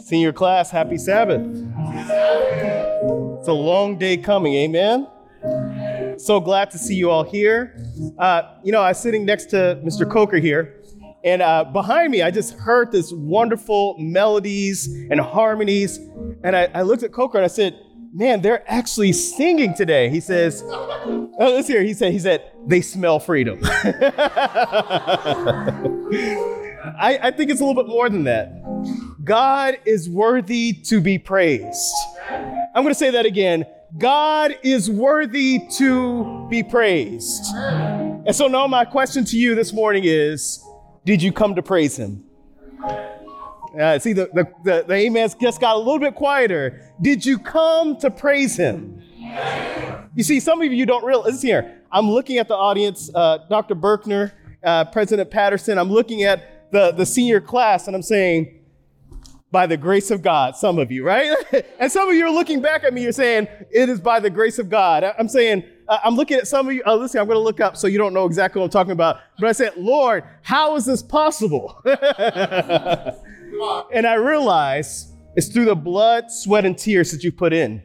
Senior class, happy Sabbath. It's a long day coming, amen? So glad to see you all here. Uh, you know, I was sitting next to Mr. Coker here, and uh, behind me, I just heard this wonderful melodies and harmonies. And I, I looked at Coker and I said, Man, they're actually singing today. He says, Oh, let's hear. He said, he said, they smell freedom. I, I think it's a little bit more than that. God is worthy to be praised. I'm going to say that again. God is worthy to be praised. And so now my question to you this morning is, did you come to praise him? Uh, see, the, the, the, the amens just got a little bit quieter. Did you come to praise him? You see, some of you don't realize, listen here, I'm looking at the audience, uh, Dr. Berkner, uh, President Patterson, I'm looking at the, the senior class and I'm saying, by the grace of God, some of you, right? and some of you are looking back at me, you're saying, it is by the grace of God. I'm saying, I'm looking at some of you, uh, listen, I'm going to look up so you don't know exactly what I'm talking about. But I said, Lord, how is this possible? and I realize it's through the blood, sweat, and tears that you put in.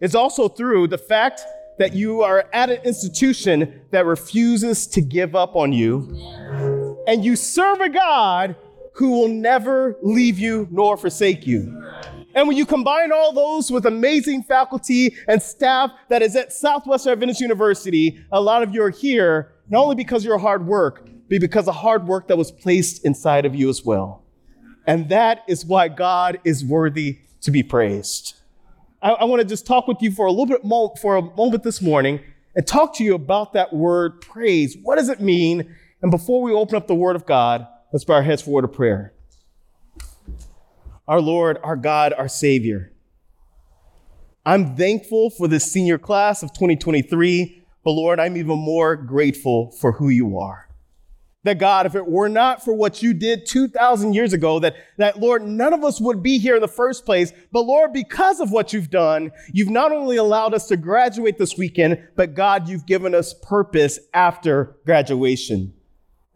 It's also through the fact that you are at an institution that refuses to give up on you. And you serve a God who will never leave you nor forsake you. And when you combine all those with amazing faculty and staff that is at Southwestern Adventist University, a lot of you are here not only because of your hard work, but because of hard work that was placed inside of you as well. And that is why God is worthy to be praised. I, I want to just talk with you for a little bit mo- for a moment this morning and talk to you about that word praise. What does it mean? And before we open up the word of God, let's bow our heads for a word of prayer. Our Lord, our God, our Savior. I'm thankful for this senior class of 2023, but Lord, I'm even more grateful for who you are. That God, if it were not for what you did 2,000 years ago, that, that Lord, none of us would be here in the first place. But Lord, because of what you've done, you've not only allowed us to graduate this weekend, but God, you've given us purpose after graduation.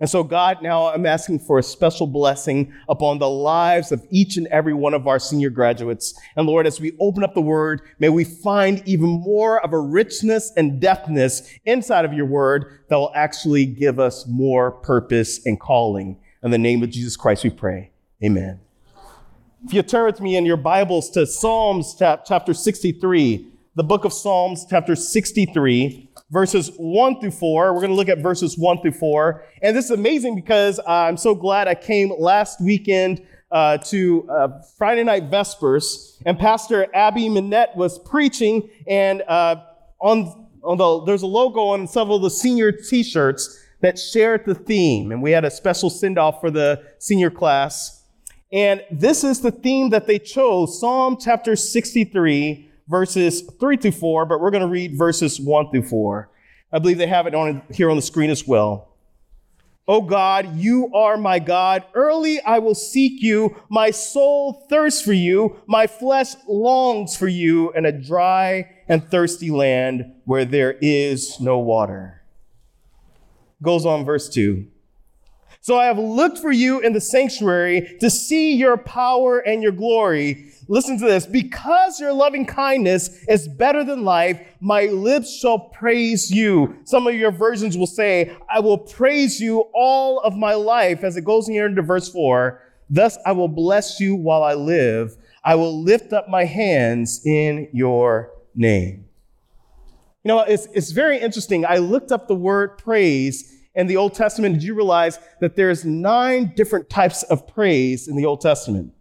And so, God, now I'm asking for a special blessing upon the lives of each and every one of our senior graduates. And Lord, as we open up the word, may we find even more of a richness and depthness inside of your word that will actually give us more purpose and calling. In the name of Jesus Christ, we pray. Amen. If you turn with me in your Bibles to Psalms chapter 63, the book of Psalms, chapter 63 verses 1 through 4. We're going to look at verses 1 through 4. And this is amazing because I'm so glad I came last weekend uh, to uh, Friday night Vespers, and Pastor Abby Minette was preaching, and uh, on, on the, there's a logo on several of the senior t-shirts that shared the theme, and we had a special send-off for the senior class. And this is the theme that they chose, Psalm chapter 63, verses 3 through 4, but we're going to read verses 1 through 4. I believe they have it on here on the screen as well. O God, you are my God. Early I will seek you. My soul thirsts for you. My flesh longs for you in a dry and thirsty land where there is no water. Goes on verse 2. So I have looked for you in the sanctuary to see your power and your glory. Listen to this. Because your loving kindness is better than life, my lips shall praise you. Some of your versions will say, I will praise you all of my life, as it goes here into verse 4. Thus I will bless you while I live. I will lift up my hands in your name. You know, it's, it's very interesting. I looked up the word praise in the Old Testament. Did you realize that there's nine different types of praise in the Old Testament?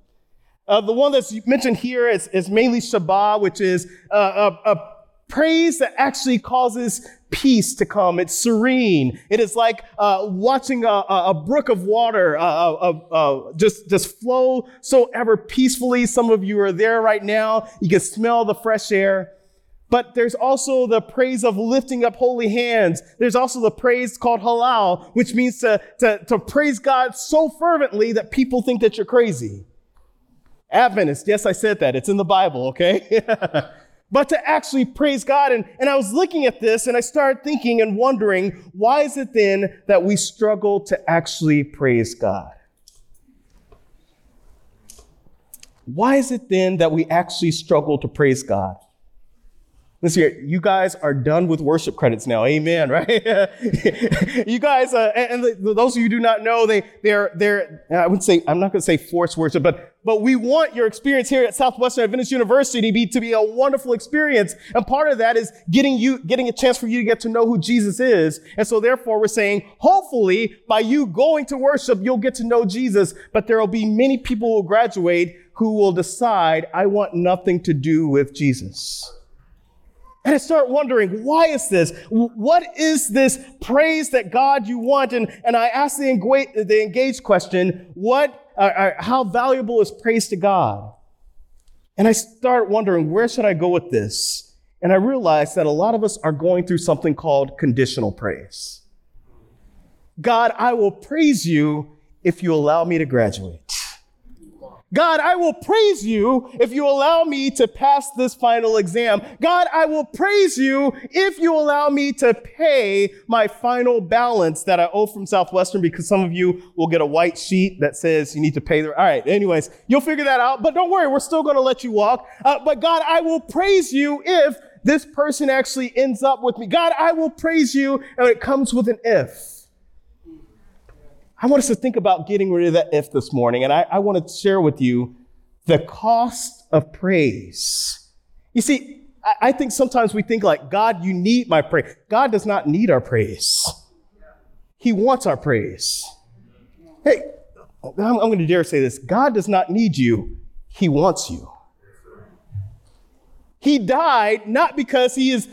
Uh, the one that's mentioned here is, is mainly shabach, which is uh, a, a praise that actually causes peace to come. It's serene. It is like uh, watching a, a, brook of water uh, uh, uh, just, just flow so ever peacefully. Some of you are there right now. You can smell the fresh air. But there's also the praise of lifting up holy hands. There's also the praise called halal, which means to, to, to praise God so fervently that people think that you're crazy. Adventist, yes, I said that. It's in the Bible, okay? but to actually praise God. And, and I was looking at this and I started thinking and wondering, why is it then that we struggle to actually praise God? why is it then that we actually struggle to praise God? Listen here, you guys are done with worship credits now. Amen, right? you guys, uh, and, and those of you do not know, they, they're, they're, I would say, I'm not going to say forced worship, but, but we want your experience here at Southwestern Adventist University to be, to be a wonderful experience. And part of that is getting you, getting a chance for you to get to know who Jesus is. And so therefore we're saying, hopefully by you going to worship, you'll get to know Jesus, but there will be many people who will graduate who will decide, I want nothing to do with Jesus. And I start wondering, why is this? What is this praise that God you want? And, and I ask the, the engaged question, what, uh, uh, how valuable is praise to God? And I start wondering, where should I go with this? And I realize that a lot of us are going through something called conditional praise. God, I will praise you if you allow me to graduate. God, I will praise you if you allow me to pass this final exam. God, I will praise you if you allow me to pay my final balance that I owe from Southwestern because some of you will get a white sheet that says you need to pay the, all right. Anyways, you'll figure that out, but don't worry. We're still going to let you walk. Uh, but God, I will praise you if this person actually ends up with me. God, I will praise you. And it comes with an if. I want us to think about getting rid of that if this morning, and I, I want to share with you the cost of praise. You see, I, I think sometimes we think like, God, you need my praise. God does not need our praise. He wants our praise. Hey, I'm, I'm going to dare say this God does not need you, He wants you. He died not because he is,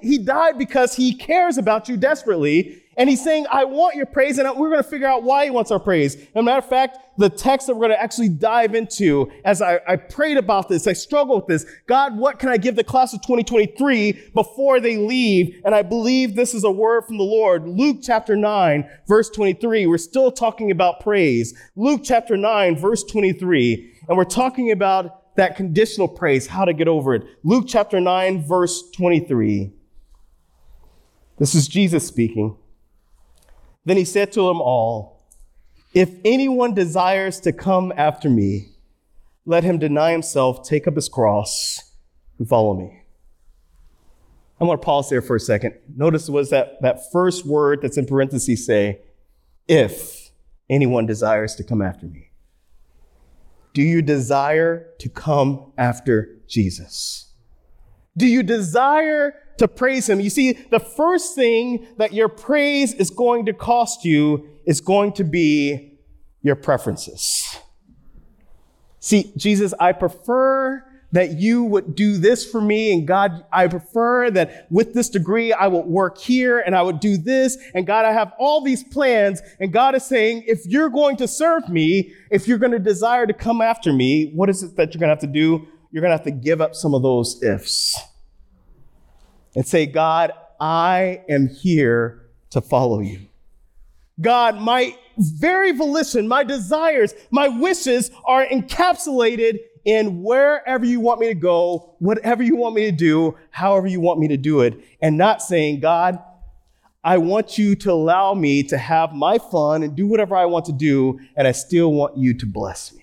he died because he cares about you desperately. And he's saying, I want your praise, and we're going to figure out why he wants our praise. As a matter of fact, the text that we're going to actually dive into, as I, I prayed about this, I struggled with this. God, what can I give the class of 2023 before they leave? And I believe this is a word from the Lord. Luke chapter 9, verse 23. We're still talking about praise. Luke chapter 9, verse 23. And we're talking about that conditional praise, how to get over it. Luke chapter 9, verse 23. This is Jesus speaking. Then he said to them all, If anyone desires to come after me, let him deny himself, take up his cross, and follow me. I'm going to pause there for a second. Notice was that, that first word that's in parentheses say, if anyone desires to come after me. Do you desire to come after Jesus? Do you desire to praise him. You see, the first thing that your praise is going to cost you is going to be your preferences. See, Jesus, I prefer that you would do this for me. And God, I prefer that with this degree, I will work here and I would do this. And God, I have all these plans. And God is saying, if you're going to serve me, if you're going to desire to come after me, what is it that you're going to have to do? You're going to have to give up some of those ifs and say, God, I am here to follow you. God, my very volition, my desires, my wishes are encapsulated in wherever you want me to go, whatever you want me to do, however you want me to do it, and not saying, God, I want you to allow me to have my fun and do whatever I want to do, and I still want you to bless me.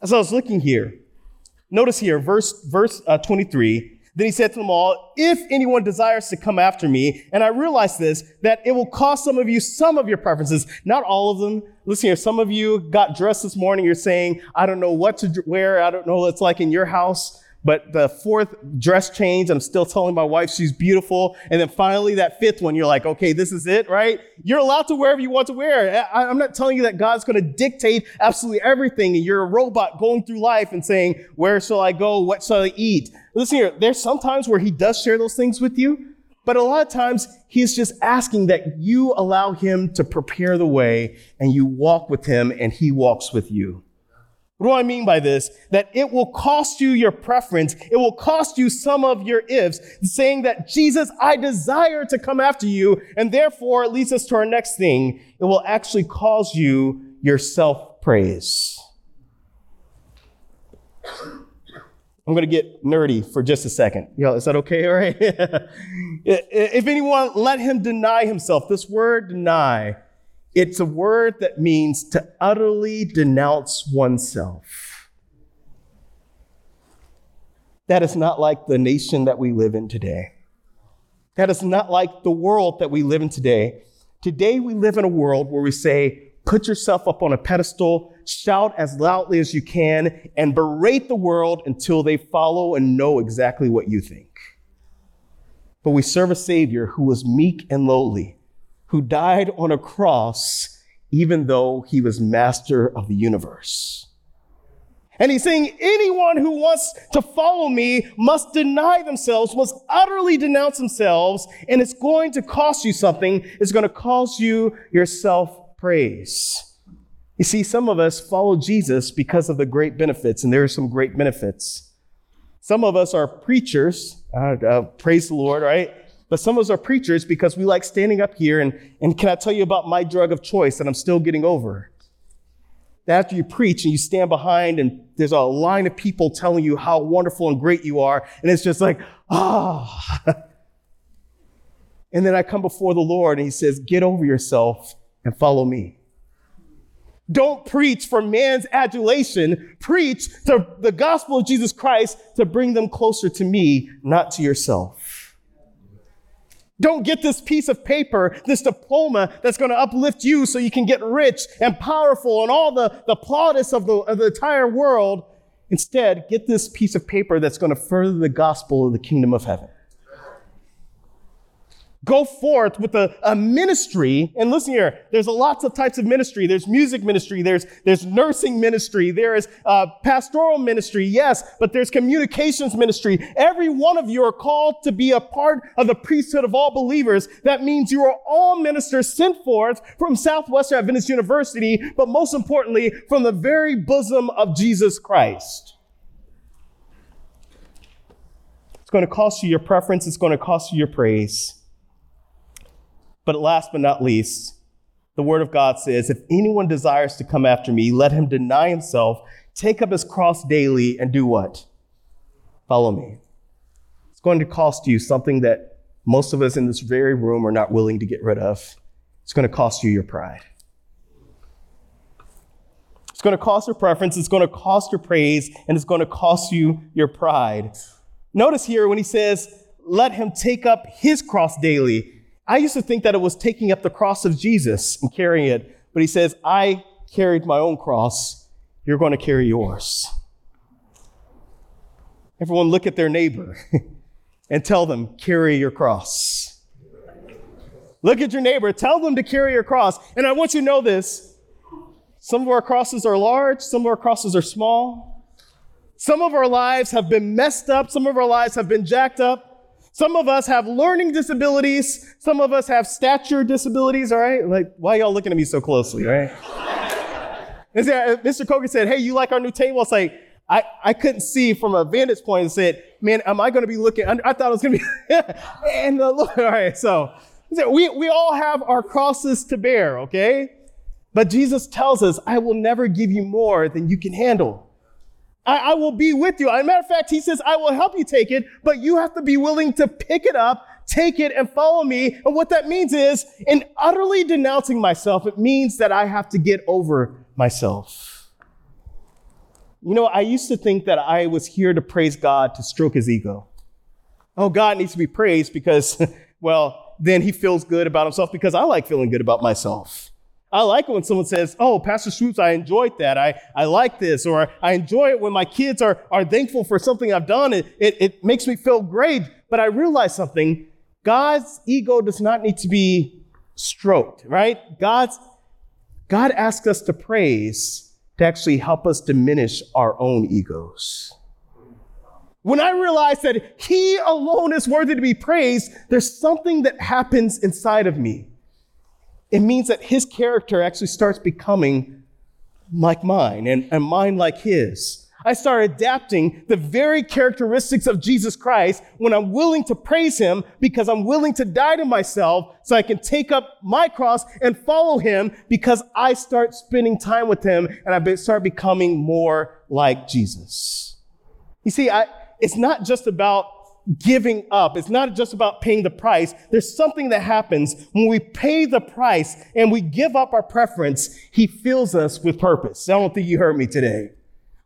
As I was looking here, notice here, verse, verse uh, 23, then he said to them all, if anyone desires to come after me, and I realize this, that it will cost some of you some of your preferences, not all of them. Listen here, some of you got dressed this morning. You're saying, I don't know what to wear. I don't know what it's like in your house. But the fourth dress change, I'm still telling my wife she's beautiful. And then finally, that fifth one, you're like, okay, this is it, right? You're allowed to wear whatever you want to wear. I, am not telling you that God's going to dictate absolutely everything. And you're a robot going through life and saying, where shall I go? What shall I eat? Listen here, there's sometimes where he does share those things with you. But a lot of times he's just asking that you allow him to prepare the way and you walk with him and he walks with you. What do I mean by this? That it will cost you your preference. It will cost you some of your ifs, saying that Jesus, I desire to come after you. And therefore, it leads us to our next thing. It will actually cause you your self praise. I'm going to get nerdy for just a second. Yo, is that okay? All right. if anyone, let him deny himself. This word deny It's a word that means to utterly denounce oneself. That is not like the nation that we live in today. That is not like the world that we live in today. Today, we live in a world where we say, put yourself up on a pedestal, shout as loudly as you can, and berate the world until they follow and know exactly what you think. But we serve a Savior who was meek and lowly, who died on a cross, even though he was master of the universe. And he's saying anyone who wants to follow me must deny themselves, must utterly denounce themselves, and it's going to cost you something. It's going to cost you your self praise. You see, some of us follow Jesus because of the great benefits, and there are some great benefits. Some of us are preachers, uh, uh, praise the Lord, right? But some of us are preachers because we like standing up here and, and can I tell you about my drug of choice that I'm still getting over? That after you preach and you stand behind and there's a line of people telling you how wonderful and great you are, and it's just like, ah. and then I come before the Lord and he says, get over yourself and follow me. Don't preach for man's adulation. Preach to the gospel of Jesus Christ to bring them closer to me, not to yourself. Don't get this piece of paper, this diploma that's going to uplift you so you can get rich and powerful and all the, the plaudits of the, of the entire world. Instead, get this piece of paper that's going to further the gospel of the kingdom of heaven. Go forth with a, a, ministry. And listen here, there's lots of types of ministry. There's music ministry. There's, there's nursing ministry. There is uh, pastoral ministry. Yes, but there's communications ministry. Every one of you are called to be a part of the priesthood of all believers. That means you are all ministers sent forth from Southwestern Adventist University, but most importantly, from the very bosom of Jesus Christ. It's going to cost you your preference. It's going to cost you your praise. But last but not least, the word of God says, if anyone desires to come after me, let him deny himself, take up his cross daily, and do what? Follow me. It's going to cost you something that most of us in this very room are not willing to get rid of. It's going to cost you your pride. It's going to cost your preference, it's going to cost your praise, and it's going to cost you your pride. Notice here when he says, let him take up his cross daily. I used to think that it was taking up the cross of Jesus and carrying it, but he says, I carried my own cross. You're going to carry yours. Everyone look at their neighbor and tell them, carry your cross. Look at your neighbor, tell them to carry your cross. And I want you to know this. Some of our crosses are large, some of our crosses are small. Some of our lives have been messed up, some of our lives have been jacked up. Some of us have learning disabilities. Some of us have stature disabilities, all right? Like, why y'all looking at me so closely, right? Mr. Coker said, hey, you like our new table? It's like, I, I couldn't see from a vantage point and said, man, am I going to be looking? I thought it was going to be, and uh, look, all right, so we, we all have our crosses to bear, okay? But Jesus tells us, I will never give you more than you can handle. I, I will be with you. As a matter of fact, he says, I will help you take it, but you have to be willing to pick it up, take it, and follow me. And what that means is, in utterly denouncing myself, it means that I have to get over myself. You know, I used to think that I was here to praise God to stroke his ego. Oh, God needs to be praised because, well, then he feels good about himself because I like feeling good about myself. I like it when someone says, Oh, Pastor Swoopes, I enjoyed that. I, I like this. Or I enjoy it when my kids are, are thankful for something I've done. It, it, it makes me feel great. But I realize something God's ego does not need to be stroked, right? God's, God asks us to praise to actually help us diminish our own egos. When I realize that He alone is worthy to be praised, there's something that happens inside of me it means that his character actually starts becoming like mine and, and mine like his. I start adapting the very characteristics of Jesus Christ when I'm willing to praise him because I'm willing to die to myself so I can take up my cross and follow him because I start spending time with him and I start becoming more like Jesus. You see, I, it's not just about giving up. It's not just about paying the price. There's something that happens when we pay the price and we give up our preference. He fills us with purpose. I don't think you heard me today.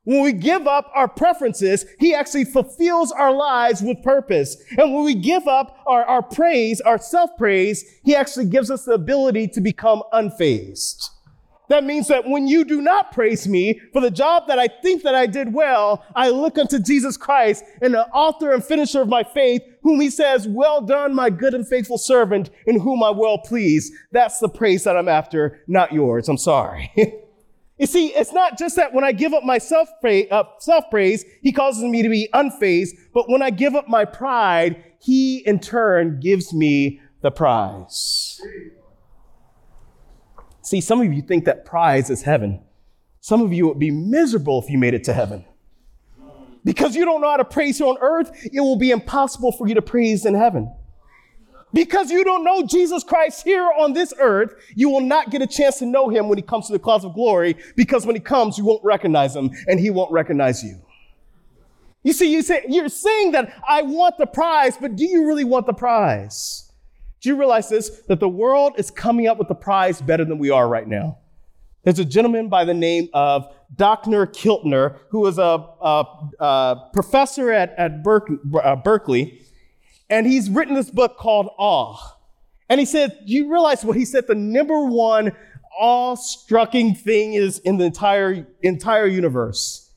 When we give up our preferences, he actually fulfills our lives with purpose. And when we give up our, our praise, our self-praise, he actually gives us the ability to become unfazed. That means that when you do not praise me for the job that I think that I did well, I look unto Jesus Christ and the author and finisher of my faith, whom he says, well done, my good and faithful servant in whom I well please. That's the praise that I'm after, not yours. I'm sorry. you see, it's not just that when I give up my self uh, praise, he causes me to be unfazed, but when I give up my pride, he in turn gives me the prize. See, some of you think that prize is heaven. Some of you would be miserable if you made it to heaven. Because you don't know how to praise here on earth, it will be impossible for you to praise in heaven. Because you don't know Jesus Christ here on this earth, you will not get a chance to know him when he comes to the clouds of glory, because when he comes, you won't recognize him and he won't recognize you. You see, you say, you're saying that I want the prize, but do you really want the prize? Do you realize this? That the world is coming up with the prize better than we are right now. There's a gentleman by the name of Dr. Keltner, who is a, a, a professor at, at uh, Berkeley, and he's written this book called Awe. And he said, Do you realize what he said? The number one awe-striking thing is in the entire, entire universe.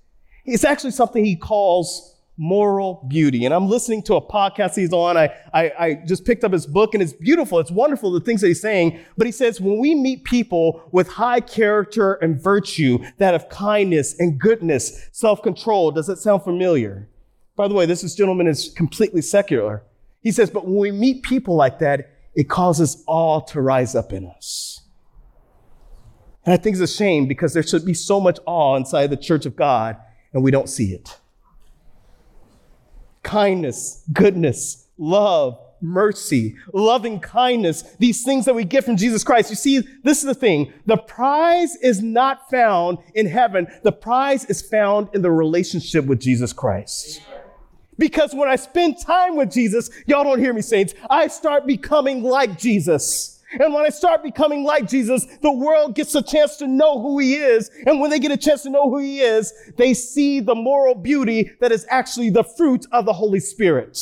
It's actually something he calls moral beauty. And I'm listening to a podcast he's on. I, I, I, just picked up his book and it's beautiful. It's wonderful, the things that he's saying. But he says, when we meet people with high character and virtue that have kindness and goodness, self-control, does it sound familiar? By the way, this is, gentleman is completely secular. He says, but when we meet people like that, it causes awe to rise up in us. And I think it's a shame because there should be so much awe inside the church of God and we don't see it kindness, goodness, love, mercy, loving kindness, these things that we get from Jesus Christ. You see, this is the thing. The prize is not found in heaven. The prize is found in the relationship with Jesus Christ. Because when I spend time with Jesus, y'all don't hear me, saints, I start becoming like Jesus. And when I start becoming like Jesus, the world gets a chance to know who he is. And when they get a chance to know who he is, they see the moral beauty that is actually the fruit of the Holy Spirit.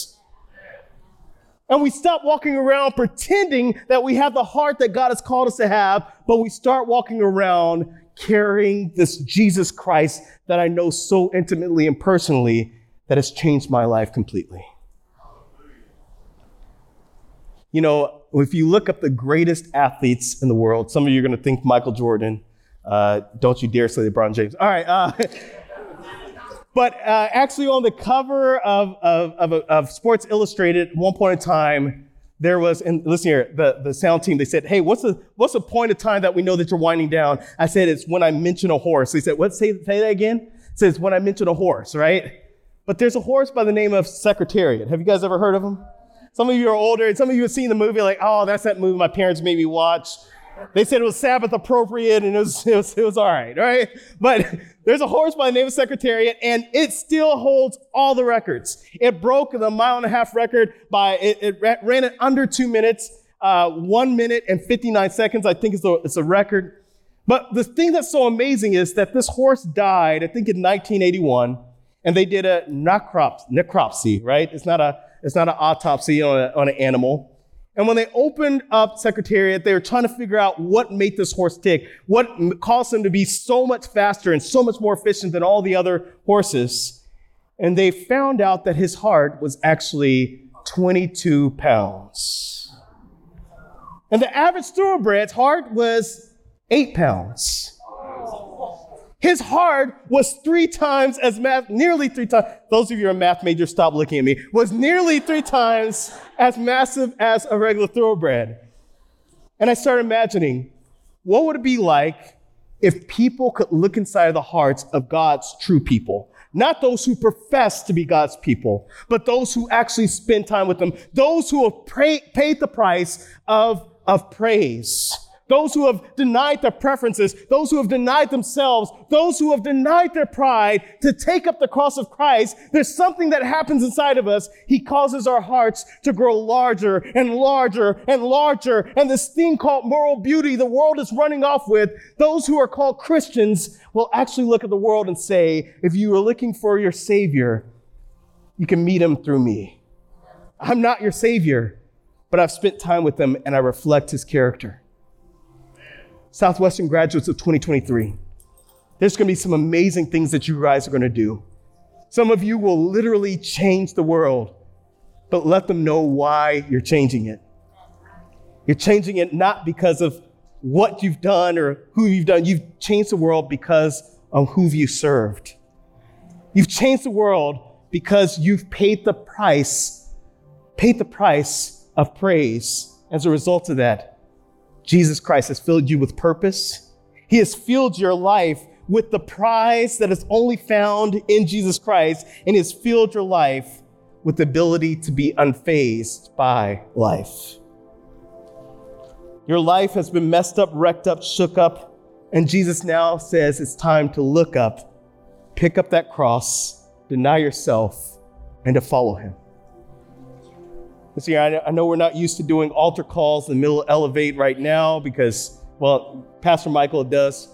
And we stop walking around pretending that we have the heart that God has called us to have, but we start walking around carrying this Jesus Christ that I know so intimately and personally that has changed my life completely. You know, if you look up the greatest athletes in the world, some of you are going to think Michael Jordan. Uh, don't you dare say LeBron James. All right. Uh, but uh, actually, on the cover of, of, of, of, Sports Illustrated, at one point in time, there was, and listen here, the, the sound team, they said, hey, what's the, what's the point of time that we know that you're winding down? I said, it's when I mention a horse. They said, what, say, say that again? It says, when I mention a horse, right? But there's a horse by the name of Secretariat. Have you guys ever heard of him? Some of you are older, and some of you have seen the movie, like, oh, that's that movie my parents made me watch. They said it was Sabbath appropriate and it was, it was, it was all right, right? But there's a horse by the name of Secretariat and it still holds all the records. It broke the mile and a half record by, it, it ran it under two minutes, uh, one minute and 59 seconds, I think is a, it's a record. But the thing that's so amazing is that this horse died, I think in 1981, and they did a necropsy, right? It's not a, it's not an autopsy on, a, on an animal. And when they opened up Secretariat, they were trying to figure out what made this horse tick, what caused him to be so much faster and so much more efficient than all the other horses. And they found out that his heart was actually 22 pounds. And the average thoroughbred's heart was eight pounds. His heart was three times as math, nearly three times. Those of you who are math majors, stop looking at me. Was nearly three times as massive as a regular thoroughbred. And I started imagining, what would it be like if people could look inside the hearts of God's true people? Not those who profess to be God's people, but those who actually spend time with them. Those who have pray, paid the price of, of praise those who have denied their preferences, those who have denied themselves, those who have denied their pride to take up the cross of Christ, there's something that happens inside of us. He causes our hearts to grow larger and larger and larger. And this thing called moral beauty the world is running off with, those who are called Christians will actually look at the world and say, if you are looking for your Savior, you can meet him through me. I'm not your Savior, but I've spent time with him and I reflect his character. Southwestern graduates of 2023, there's going to be some amazing things that you guys are going to do. Some of you will literally change the world, but let them know why you're changing it. You're changing it not because of what you've done or who you've done. You've changed the world because of who you served. You've changed the world because you've paid the price, paid the price of praise. As a result of that, Jesus Christ has filled you with purpose. He has filled your life with the prize that is only found in Jesus Christ, and has filled your life with the ability to be unfazed by life. Your life has been messed up, wrecked up, shook up, and Jesus now says it's time to look up, pick up that cross, deny yourself, and to follow him. See, I know we're not used to doing altar calls in the middle of Elevate right now because, well, Pastor Michael does.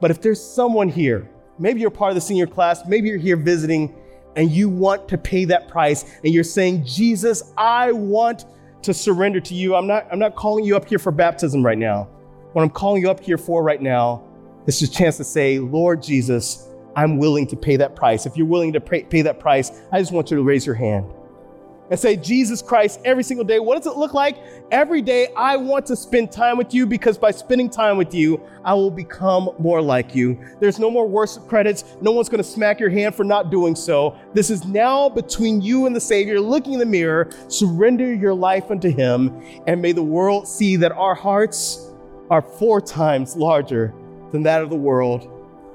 But if there's someone here, maybe you're part of the senior class, maybe you're here visiting and you want to pay that price and you're saying, Jesus, I want to surrender to you. I'm not, I'm not calling you up here for baptism right now. What I'm calling you up here for right now is a chance to say, Lord Jesus, I'm willing to pay that price. If you're willing to pay that price, I just want you to raise your hand and say, Jesus Christ, every single day. What does it look like? Every day, I want to spend time with you because by spending time with you, I will become more like you. There's no more worship credits. No one's going to smack your hand for not doing so. This is now between you and the Savior. Looking in the mirror, surrender your life unto Him, and may the world see that our hearts are four times larger than that of the world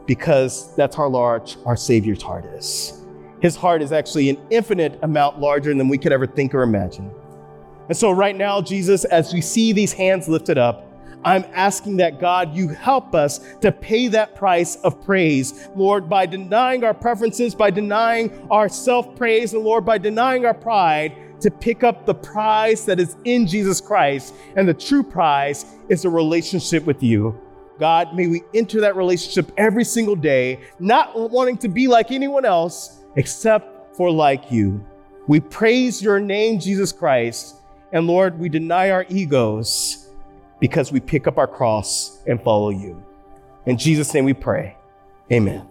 because that's how large our Savior's heart is his heart is actually an infinite amount larger than we could ever think or imagine. And so, right now, Jesus, as we see these hands lifted up, I'm asking that God, you help us to pay that price of praise, Lord, by denying our preferences, by denying our self praise, and Lord, by denying our pride, to pick up the prize that is in Jesus Christ. And the true prize is a relationship with you. God, may we enter that relationship every single day, not wanting to be like anyone else, except for like you. We praise your name, Jesus Christ. And Lord, we deny our egos because we pick up our cross and follow you. In Jesus' name we pray. Amen.